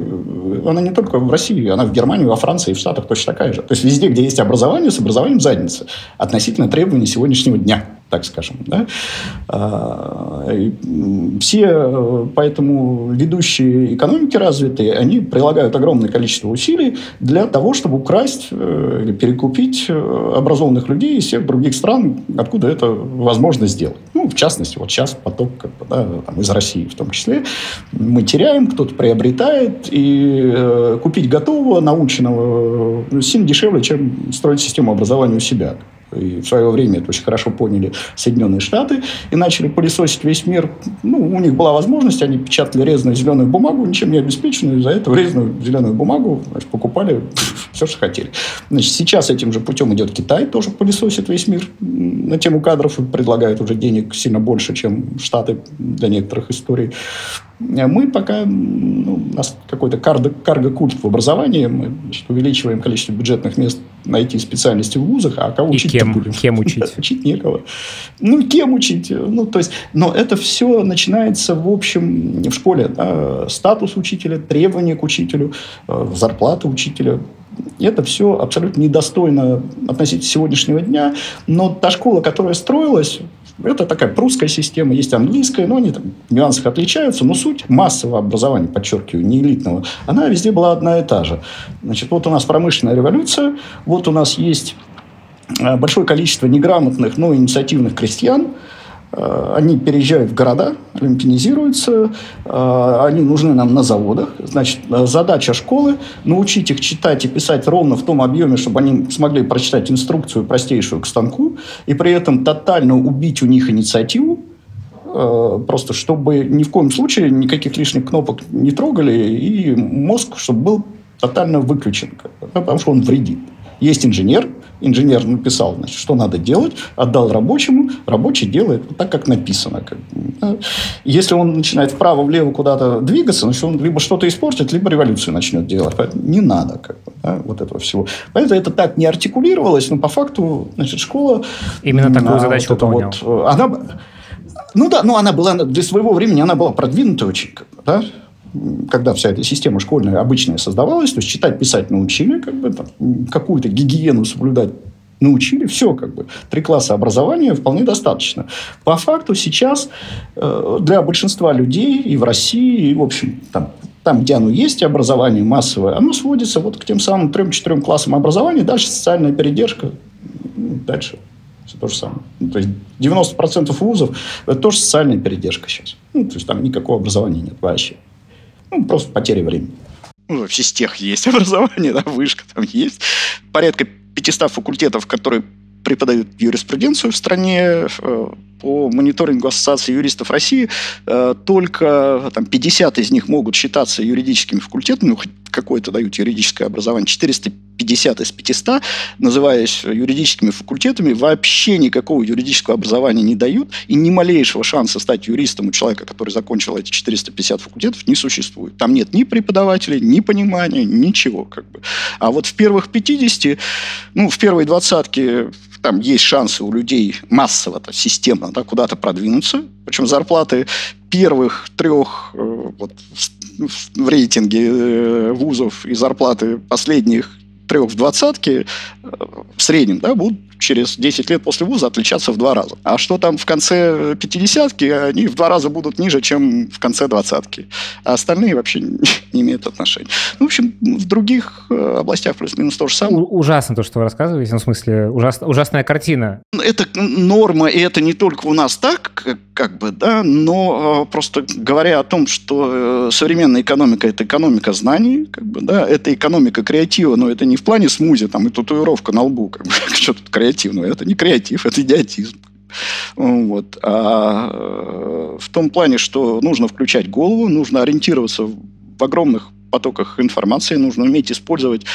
она не только в России, она в Германии, во Франции, Франции и в Штатах точно такая же. То есть везде, где есть образование, с образованием задница относительно требований сегодняшнего дня так скажем. Да? А, все поэтому ведущие экономики развитые, они прилагают огромное количество усилий для того, чтобы украсть э, или перекупить э, образованных людей из всех других стран, откуда это возможно сделать. Ну, в частности, вот сейчас поток как бы, да, там, из России в том числе. Мы теряем, кто-то приобретает, и э, купить готового, наученного, сильно дешевле, чем строить систему образования у себя. И в свое время это очень хорошо поняли Соединенные Штаты и начали пылесосить весь мир. Ну, у них была возможность, они печатали резную зеленую бумагу, ничем не обеспеченную, за эту резную зеленую бумагу значит, покупали все, что хотели. Значит, сейчас этим же путем идет Китай, тоже пылесосит весь мир на тему кадров и предлагает уже денег сильно больше, чем Штаты для некоторых историй. А мы пока, ну, у нас какой-то карго-культ в образовании, мы значит, увеличиваем количество бюджетных мест найти специальности в вузах, а кого учить кем, будем? Кем учить? учить некого. Ну, кем учить? Ну, то есть, но это все начинается, в общем, в школе. Да? Статус учителя, требования к учителю, э, зарплата учителя. Это все абсолютно недостойно относительно сегодняшнего дня. Но та школа, которая строилась Это такая прусская система, есть английская, но они там в нюансах отличаются, но суть массового образования, подчеркиваю, не элитного, она везде была одна и та же. Значит, вот у нас промышленная революция, вот у нас есть э, большое количество неграмотных, но инициативных крестьян, они переезжают в города, олимпинизируются, э, они нужны нам на заводах. Значит, э, задача школы – научить их читать и писать ровно в том объеме, чтобы они смогли прочитать инструкцию простейшую к станку, и при этом тотально убить у них инициативу, просто чтобы ни в коем случае никаких лишних кнопок не трогали, и мозг, чтобы был тотально выключен, потому что он вредит. Есть инженер, инженер написал, значит, что надо делать, отдал рабочему, рабочий делает так, как написано. Если он начинает вправо-влево куда-то двигаться, значит, он либо что-то испортит, либо революцию начнет делать. Поэтому не надо как бы, да, вот этого всего. Поэтому это так не артикулировалось, но по факту, значит, школа... Именно такую задачу вот выполнял. Вот, э, она, ну да, ну она была для своего времени, она была продвинута очень, да, когда вся эта система школьная обычная создавалась, то есть читать, писать научили, как бы, там, какую-то гигиену соблюдать научили, все, как бы, три класса образования вполне достаточно. По факту сейчас э, для большинства людей и в России, и, в общем, там, там, где оно есть, образование массовое, оно сводится вот к тем самым трем-четырем классам образования, дальше социальная передержка, дальше все то же самое. Ну, то есть 90% вузов – это тоже социальная передержка сейчас. Ну, то есть там никакого образования нет вообще. Ну, просто потеря времени. Ну, вообще с тех есть образование, да, вышка там есть. Порядка 500 факультетов, которые преподают юриспруденцию в стране, э, по мониторингу Ассоциации юристов России, э, только там, 50 из них могут считаться юридическими факультетами, ну, хоть какое-то дают юридическое образование, 450 из 500, называясь юридическими факультетами, вообще никакого юридического образования не дают, и ни малейшего шанса стать юристом у человека, который закончил эти 450 факультетов, не существует. Там нет ни преподавателей, ни понимания, ничего. Как бы. А вот в первых 50, ну, в первой двадцатке там есть шансы у людей массово, системно да, куда-то продвинуться. Причем зарплаты первых трех э, вот, в рейтинге э, вузов и зарплаты последних трех в двадцатке э, в среднем да, будут через 10 лет после вуза отличаться в два раза. А что там в конце 50-ки, они в два раза будут ниже, чем в конце двадцатки. А остальные вообще не имеют отношения. Ну, в общем, в других э, областях плюс-минус то же самое. Ужасно то, что вы рассказываете, ну, в смысле, ужас, ужасная картина. Это норма, и это не только у нас так, как, как бы, да, но э, просто говоря о том, что э, современная экономика – это экономика знаний, как бы, да, это экономика креатива, но это не в плане смузи, там, и татуировка на лбу, как бы, что тут креатив креативного. Это не креатив, это идиотизм. Вот. А э, в том плане, что нужно включать голову, нужно ориентироваться в огромных потоках информации, нужно уметь использовать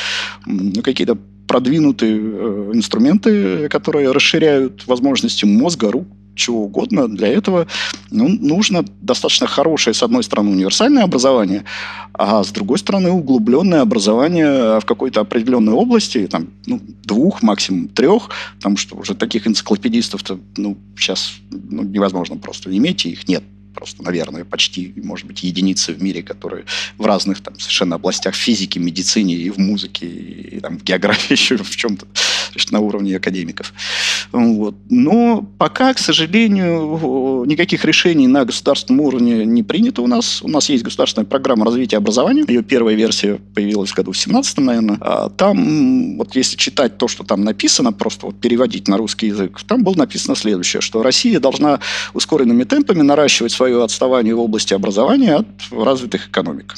ну, какие-то продвинутые э, инструменты, которые расширяют возможности мозга, рук, чего угодно. Для этого ну, нужно достаточно хорошее, с одной стороны, универсальное образование, а с другой стороны, углубленное образование в какой-то определенной области, там, ну, двух, максимум трех, потому что уже таких энциклопедистов-то ну, сейчас ну, невозможно просто иметь, и их нет просто, наверное, почти, может быть, единицы в мире, которые в разных там совершенно областях физики, медицине и в музыке, и там, в географии еще в чем-то, на уровне академиков. Вот. Но пока, к сожалению, никаких решений на государственном уровне не принято у нас. У нас есть государственная программа развития образования. Ее первая версия появилась в году в 17 наверное. А там, вот если читать то, что там написано, просто вот переводить на русский язык, там было написано следующее, что Россия должна ускоренными темпами наращивать свое отставание в области образования от развитых экономик.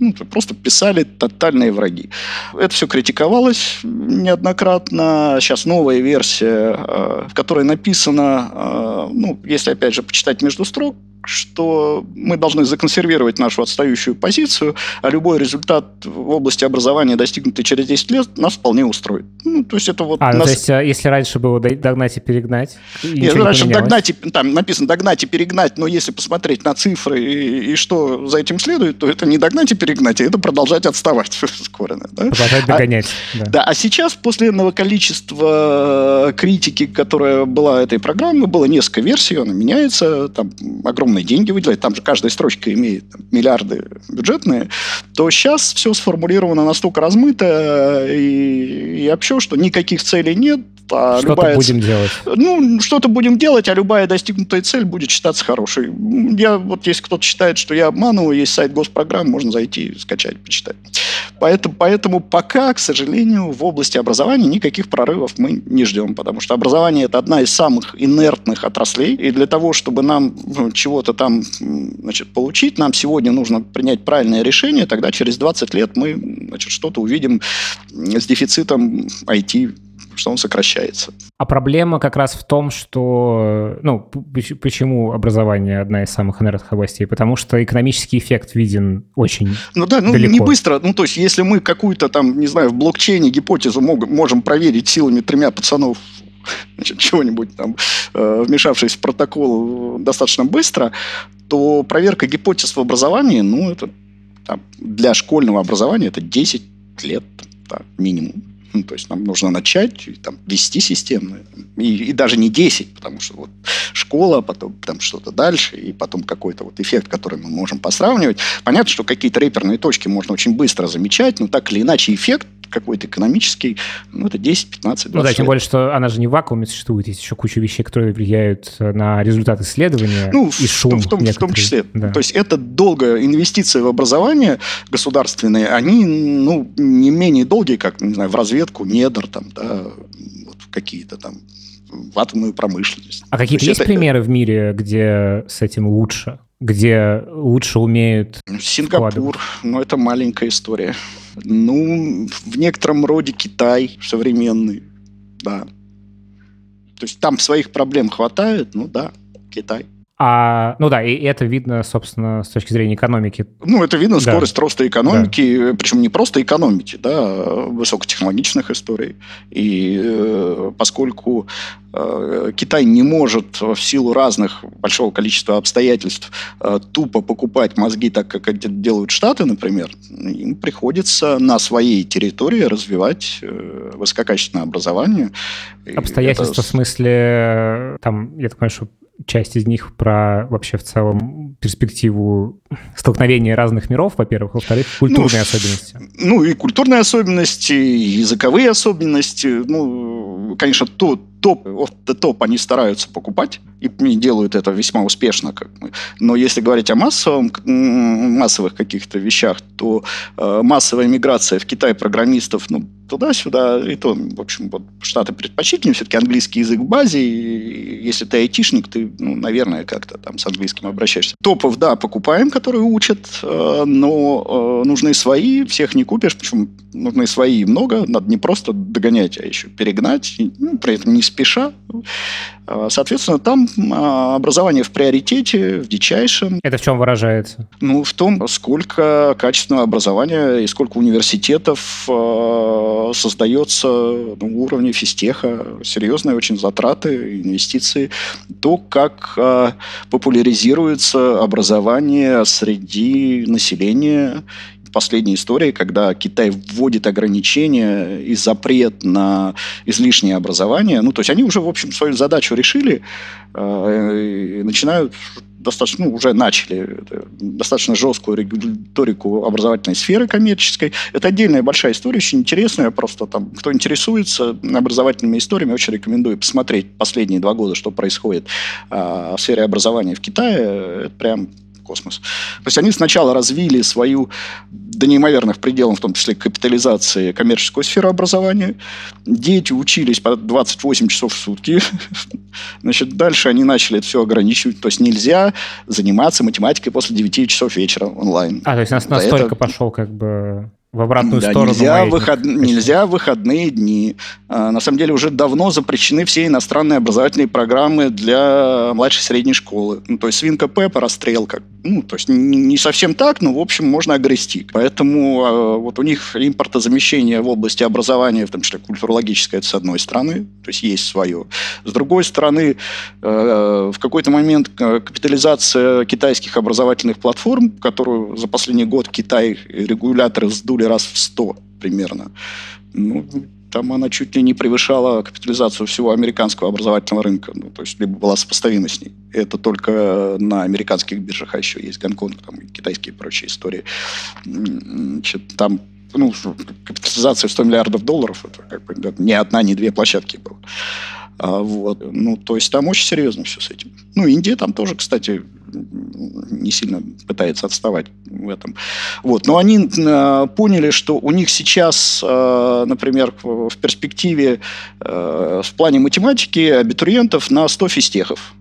Ну, просто писали тотальные враги. Это все критиковалось неоднократно. Сейчас новая версия, э, в которой написано, э, ну, если опять же почитать между строк, что мы должны законсервировать нашу отстающую позицию, а любой результат в области образования, достигнутый через 10 лет, нас вполне устроит. Ну, то есть это вот... А, нас... ну, то есть а, если раньше было догнать и перегнать? Нет, не раньше догнать и... Там написано догнать и перегнать, но если посмотреть на цифры и, и что за этим следует, то это не догнать и перегнать, а это продолжать отставать ускоренно. Да? Продолжать а догонять. А, да. да, а сейчас после этого количества критики, которая была этой программы, было несколько версий, она меняется, там огромное огромные деньги выделять, там же каждая строчка имеет там, миллиарды бюджетные, то сейчас все сформулировано настолько размыто и, и вообще, что никаких целей нет, А что-то любая... будем делать. Ну, что-то будем делать, а любая достигнутая цель будет считаться хорошей. Я, вот если кто-то считает, что я обманываю, есть сайт госпрограмм, можно зайти, скачать, почитать. Поэтому, поэтому пока, к сожалению, в области образования никаких прорывов мы не ждем, потому что образование – это одна из самых инертных отраслей, и для того, чтобы нам ну, чего-то там значит, получить, нам сегодня нужно принять правильное решение, тогда через 20 лет мы значит, что-то увидим с дефицитом IT что он сокращается. А проблема как раз в том, что, ну, почему образование одна из самых инертных областей? Потому что экономический эффект виден очень Ну да, ну далеко. не быстро. Ну то есть если мы какую-то там, не знаю, в блокчейне гипотезу мог, можем проверить силами тремя пацанов значит, чего-нибудь там, э, вмешавшись в протокол достаточно быстро, то проверка гипотез в образовании, ну, это там, для школьного образования это 10 лет да, минимум. Ну, то есть нам нужно начать там, вести системно. И, и даже не 10, потому что вот школа, потом там что-то дальше, и потом какой-то вот эффект, который мы можем посравнивать. Понятно, что какие-то реперные точки можно очень быстро замечать, но так или иначе эффект какой-то экономический, ну, это 10, 15, 20 Ну да, лет. тем более, что она же не в вакууме существует, есть еще куча вещей, которые влияют на результат исследования ну, и шум. В том, в том числе. Да. То есть это долгая инвестиция в образование государственные, они, ну, не менее долгие, как, не знаю, в разведку, недр, там, да, вот какие-то там в атомную промышленность. А какие-то есть, есть это... примеры в мире, где с этим лучше? Где лучше умеют Сингапур, но ну, это маленькая история. Ну, в некотором роде Китай современный, да. То есть там своих проблем хватает, ну да, Китай. А, ну да, и это видно, собственно, с точки зрения экономики. Ну, это видно да. скорость роста экономики, да. причем не просто экономики, да, высокотехнологичных историй. И э, поскольку э, Китай не может в силу разных большого количества обстоятельств э, тупо покупать мозги так, как это делают Штаты, например, им приходится на своей территории развивать э, высококачественное образование. Обстоятельства это... в смысле, там, я так понимаю, что часть из них про вообще в целом перспективу столкновения разных миров, во-первых, во-вторых, культурные ну, особенности. Ну и культурные особенности, и языковые особенности. Ну, конечно, то, топ, топ они стараются покупать и делают это весьма успешно. Как мы. Но если говорить о массовом, массовых каких-то вещах, то э, массовая миграция в Китай программистов, ну, туда-сюда, и то, в общем, вот Штаты предпочтительнее, все-таки английский язык в базе, и если ты айтишник, ты, ну, наверное, как-то там с английским обращаешься. Топов, да, покупаем, которые учат, э, но э, нужны свои, всех не купишь, причем нужны свои много, надо не просто догонять, а еще перегнать, ну, при этом не спеша. А, соответственно, там а, образование в приоритете, в дичайшем. Это в чем выражается? Ну, в том, сколько качественного образования и сколько университетов э, создается на уровне физтеха. Серьезные очень затраты, инвестиции. То, как популяризируется образование среди населения последней истории, когда Китай вводит ограничения и запрет на излишнее образование. Ну, то есть они уже, в общем, свою задачу решили э, и начинают достаточно, ну, уже начали достаточно жесткую регуляторику образовательной сферы коммерческой. Это отдельная большая история, очень интересная. Просто там, кто интересуется образовательными историями, очень рекомендую посмотреть последние два года, что происходит э, в сфере образования в Китае. Это прям космос. То есть они сначала развили свою до неимоверных пределов, в том числе капитализации, коммерческую сферу образования. Дети учились по 28 часов в сутки. Значит, дальше они начали это все ограничивать. То есть нельзя заниматься математикой после 9 часов вечера онлайн. А, то есть нас настолько это... пошел как бы в обратную да, сторону. Нельзя, выход... нельзя выходные дни. А, на самом деле уже давно запрещены все иностранные образовательные программы для младшей средней школы. Ну, то есть свинка Пеппа, расстрел. Как... Ну, то есть не совсем так, но, в общем, можно огрести. Поэтому а, вот у них импортозамещение в области образования, в том числе культурологическое, это с одной стороны, то есть есть свое. С другой стороны, э, в какой-то момент капитализация китайских образовательных платформ, которую за последний год Китай регуляторы сдули подешевле раз в 100 примерно. Ну, там она чуть ли не превышала капитализацию всего американского образовательного рынка. Ну, то есть, либо была сопоставима с ней. Это только на американских биржах, а еще есть Гонконг, там, китайские и прочие истории. Значит, там ну, капитализация в 100 миллиардов долларов, это как бы ни одна, ни две площадки было. А, вот. Ну, то есть там очень серьезно все с этим. Ну, Индия там тоже, кстати, не сильно пытается отставать в этом. Вот. Но они э, поняли, что у них сейчас, э, например, в перспективе э, в плане математики абитуриентов на 100 физтехов.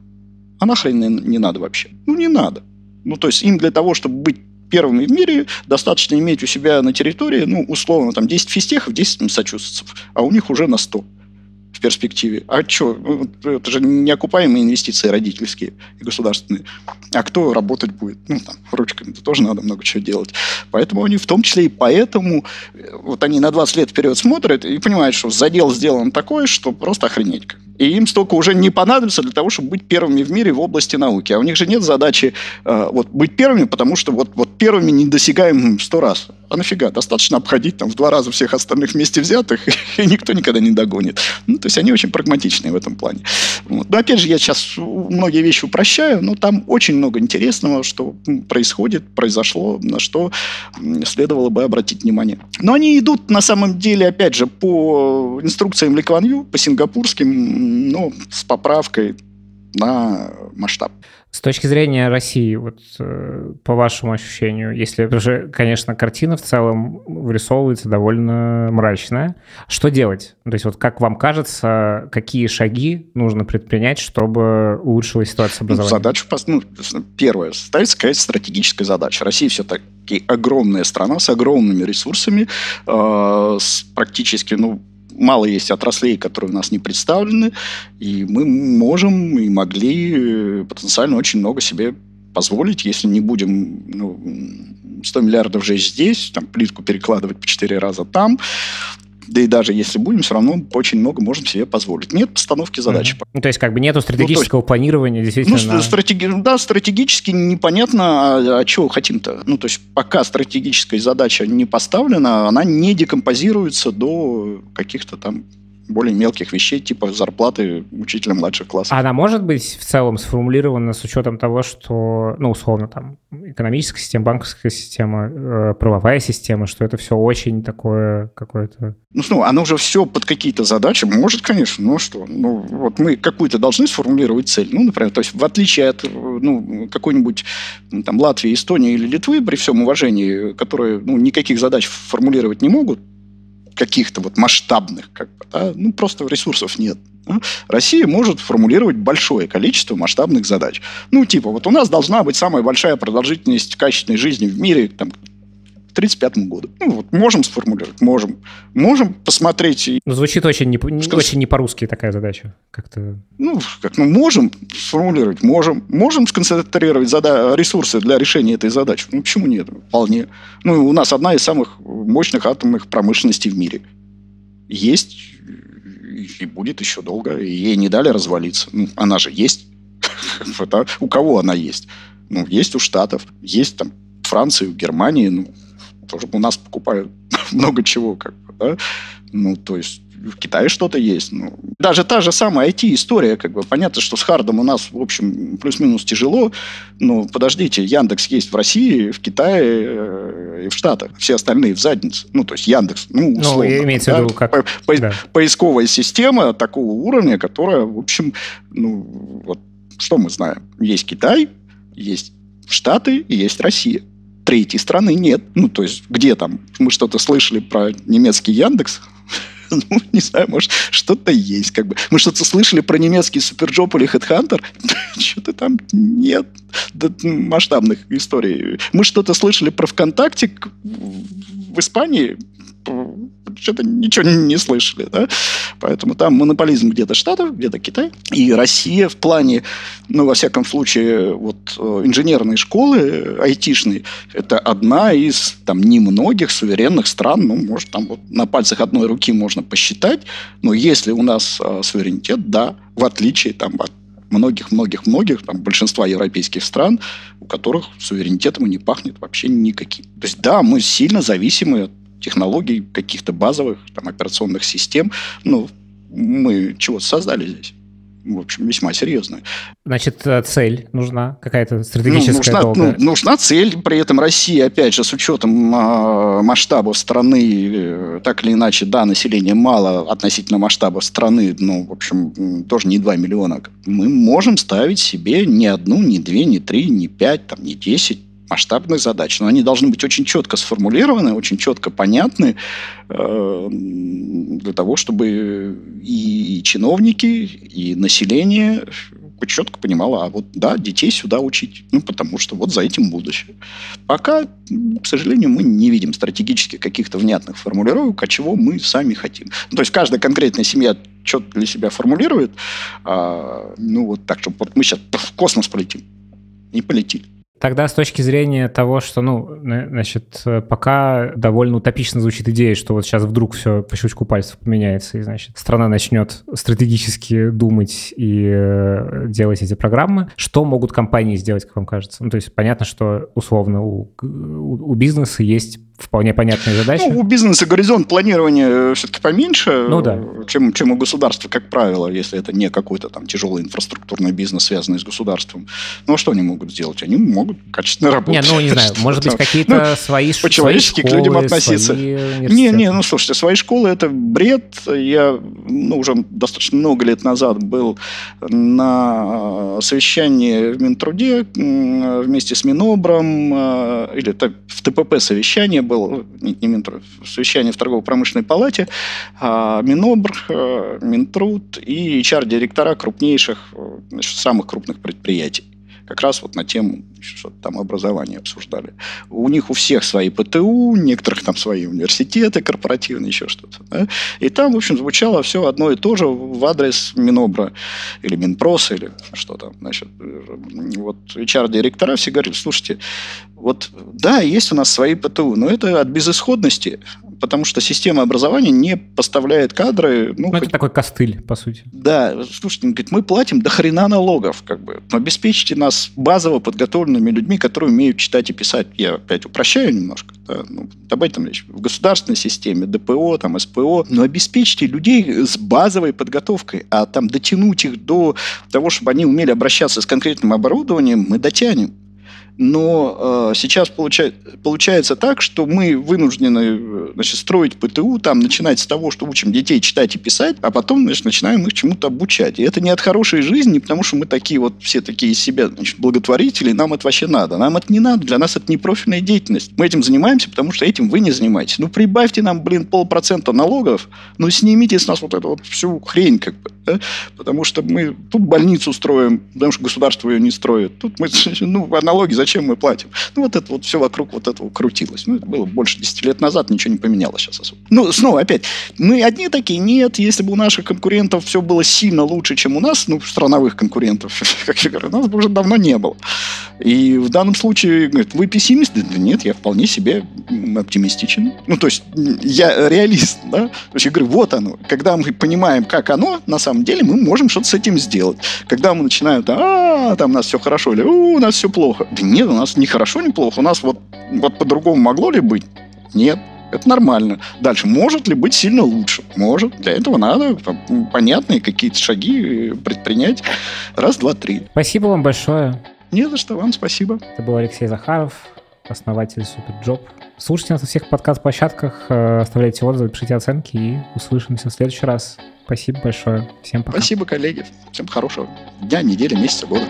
А нахрен не, надо вообще? Ну, не надо. Ну, то есть им для того, чтобы быть первыми в мире, достаточно иметь у себя на территории, ну, условно, там 10 физтехов, 10 массачусетцев, а у них уже на 100 в перспективе. А что? Ну, это же неокупаемые инвестиции родительские и государственные. А кто работать будет? Ну, там, ручками-то тоже надо много чего делать. Поэтому они в том числе и поэтому э, вот они на 20 лет вперед смотрят и понимают, что задел сделан такой, что просто охренеть. И им столько уже не понадобится для того, чтобы быть первыми в мире в области науки. А у них же нет задачи э, вот, быть первыми, потому что вот, вот первыми недосягаем сто раз. А нафига? Достаточно обходить там в два раза всех остальных вместе взятых, и никто никогда не догонит. Ну, то есть они очень прагматичные в этом плане. Вот. Но опять же, я сейчас многие вещи упрощаю, но там очень много интересного, что происходит, произошло, на что следовало бы обратить внимание. Но они идут, на самом деле, опять же, по инструкциям Ли Кван Ю, по сингапурским, ну, с поправкой на масштаб. С точки зрения России, вот э, по вашему ощущению, если уже, конечно, картина в целом вырисовывается довольно мрачная, что делать? То есть вот как вам кажется, какие шаги нужно предпринять, чтобы улучшилась ситуация ну, образования? Ну, задачу, ну, первое, ставится какая-то стратегическая задача. Россия все-таки огромная страна с огромными ресурсами, э, с практически, ну, мало есть отраслей, которые у нас не представлены, и мы можем и могли э, потенциально очень много себе позволить, если не будем ну, 100 миллиардов же здесь, там плитку перекладывать по 4 раза там, да и даже если будем, все равно очень много можем себе позволить. Нет постановки задачи. Mm-hmm. Ну, то есть как бы нету стратегического ну, есть, планирования действительно. Ну, стратеги... да, стратегически непонятно, а, а чего хотим-то. Ну, то есть пока стратегическая задача не поставлена, она не декомпозируется до каких-то там более мелких вещей, типа зарплаты учителя младших классов. Она может быть в целом сформулирована с учетом того, что, ну, условно, там, экономическая система, банковская система, э, правовая система, что это все очень такое какое-то... Ну, ну, оно уже все под какие-то задачи может, конечно, но что? Ну, вот мы какую-то должны сформулировать цель. Ну, например, то есть в отличие от, ну, какой-нибудь там Латвии, Эстонии или Литвы, при всем уважении, которые, ну, никаких задач формулировать не могут, каких-то вот масштабных, как бы, да, ну, просто ресурсов нет. Россия может формулировать большое количество масштабных задач. Ну, типа, вот у нас должна быть самая большая продолжительность качественной жизни в мире, там, 1935 году. Ну, вот можем сформулировать, можем. Можем посмотреть. И... Ну, звучит очень не, не, очень не по-русски такая задача. Как-то... Ну, как, ну, можем сформулировать, можем. Можем сконцентрировать зада- ресурсы для решения этой задачи. Ну, почему нет? Вполне. Ну, у нас одна из самых мощных атомных промышленностей в мире. Есть и будет еще долго. И ей не дали развалиться. Ну, она же есть. У кого она есть? Ну, есть у Штатов, есть там Франции, у Германии, ну, тоже у нас покупают много чего, как бы, да? Ну, то есть в Китае что-то есть. Ну, даже та же самая IT-история, как бы, понятно, что с хардом у нас, в общем, плюс-минус тяжело, но подождите, Яндекс есть в России, в Китае э, и в Штатах, все остальные в заднице. Ну, то есть Яндекс, ну, ну условно. Ну, имеется да, в виду как... По, по, да. Поисковая система такого уровня, которая, в общем, ну, вот, что мы знаем? Есть Китай, есть Штаты и есть Россия третьей страны нет. Ну, то есть, где там? Мы что-то слышали про немецкий Яндекс? ну, не знаю, может, что-то есть, как бы. Мы что-то слышали про немецкий SuperJob или Headhunter? Что-то там нет масштабных историй. Мы что-то слышали про ВКонтакте в Испании? Что-то ничего не, слышали, да? Поэтому там монополизм где-то Штатов, где-то Китай. И Россия в плане, ну, во всяком случае, вот э, инженерной школы, айтишной, это одна из там немногих суверенных стран, ну, может, там вот на пальцах одной руки можно посчитать, но если у нас э, суверенитет, да, в отличие там от многих-многих-многих, там, большинства европейских стран, у которых суверенитетом не пахнет вообще никаким. То есть, да, мы сильно зависимы от технологий, каких-то базовых там, операционных систем. Ну, мы чего создали здесь? в общем, весьма серьезная. Значит, э, цель нужна, какая-то стратегическая ну, нужна, долгая. Ну, нужна цель, при этом Россия, опять же, с учетом э, масштабов страны, э, так или иначе, да, населения мало относительно масштаба страны, ну, в общем, тоже не 2 миллиона. Мы можем ставить себе не одну, не две, не три, не пять, там, не десять масштабных задач, но они должны быть очень четко сформулированы, очень четко понятны э, для того, чтобы и чиновники, и население четко понимало, а вот да, детей сюда учить, ну потому что вот за этим будущее. Пока, к сожалению, мы не видим стратегически каких-то внятных формулировок, а чего мы сами хотим. Ну, то есть каждая конкретная семья что-то для себя формулирует, а, ну вот так, чтобы вот мы сейчас в космос полетим. Не полетели. Тогда с точки зрения того, что, ну, значит, пока довольно утопично звучит идея, что вот сейчас вдруг все по щелчку пальцев поменяется, и, значит, страна начнет стратегически думать и э, делать эти программы. Что могут компании сделать, как вам кажется? Ну, то есть понятно, что условно у, у, у бизнеса есть вполне понятные задачи. Ну, у бизнеса горизонт планирования все-таки поменьше, ну, да. чем, чем у государства, как правило, если это не какой-то там тяжелый инфраструктурный бизнес, связанный с государством. Ну, а что они могут сделать? Они могут качественно работать. Не, ну, не знаю, может быть, какие-то ну, свои По-человечески к людям относиться. Не, не, ну, слушайте, свои школы – это бред. Я ну, уже достаточно много лет назад был на совещании в Минтруде вместе с Минобром, э, или в ТПП совещание был не, не Минтруд, совещание в торгово-промышленной палате, а Минобр, э, Минтруд и HR-директора крупнейших, э, значит, самых крупных предприятий как раз вот на тему что-то там образования обсуждали. У них у всех свои ПТУ, у некоторых там свои университеты корпоративные, еще что-то. Да? И там, в общем, звучало все одно и то же в адрес Минобра или Минпроса или что там. Значит, вот HR-директора все говорили, слушайте, вот да, есть у нас свои ПТУ, но это от безысходности, потому что система образования не поставляет кадры. Ну, ну хоть... это такой костыль, по сути. Да, слушайте, говорит, мы платим до хрена налогов, как бы. Обеспечьте нас базово подготовленными людьми, которые умеют читать и писать. Я опять упрощаю немножко. Да, ну, об этом речь. В государственной системе, ДПО, там, СПО. Но обеспечьте людей с базовой подготовкой, а там дотянуть их до того, чтобы они умели обращаться с конкретным оборудованием, мы дотянем. Но э, сейчас получай, получается так, что мы вынуждены значит, строить ПТУ, там, начинать с того, что учим детей читать и писать, а потом значит, начинаем их чему-то обучать. И это не от хорошей жизни, потому что мы такие вот, все такие из себя значит, благотворители, нам это вообще надо. Нам это не надо, для нас это не профильная деятельность. Мы этим занимаемся, потому что этим вы не занимаетесь. Ну, прибавьте нам, блин, полпроцента налогов, ну, снимите с нас вот эту вот всю хрень, как бы, да? потому что мы тут больницу строим, потому что государство ее не строит. Тут мы, ну, налоги зачем зачем мы платим? Ну, вот это вот все вокруг вот этого крутилось. Ну, это было больше 10 лет назад, ничего не поменялось сейчас особо. Ну, снова, опять, мы одни такие, нет, если бы у наших конкурентов все было сильно лучше, чем у нас, ну, страновых конкурентов, как я говорю, нас бы уже давно не было. И в данном случае, говорит, вы пессимист? Да нет, я вполне себе оптимистичен. Ну, то есть, я реалист, да? То есть, я говорю, вот оно. Когда мы понимаем, как оно, на самом деле, мы можем что-то с этим сделать. Когда мы начинаем, а, там у нас все хорошо, или у нас все плохо. Да нет, у нас ни хорошо, ни плохо. У нас вот, вот по-другому могло ли быть? Нет. Это нормально. Дальше, может ли быть сильно лучше? Может. Для этого надо понятные какие-то шаги предпринять. Раз, два, три. Спасибо вам большое. Не за что, вам спасибо. Это был Алексей Захаров, основатель SuperJob. Слушайте нас на всех подкаст-площадках, э, оставляйте отзывы, пишите оценки и услышимся в следующий раз. Спасибо большое. Всем пока. Спасибо, коллеги. Всем хорошего дня, недели, месяца, года.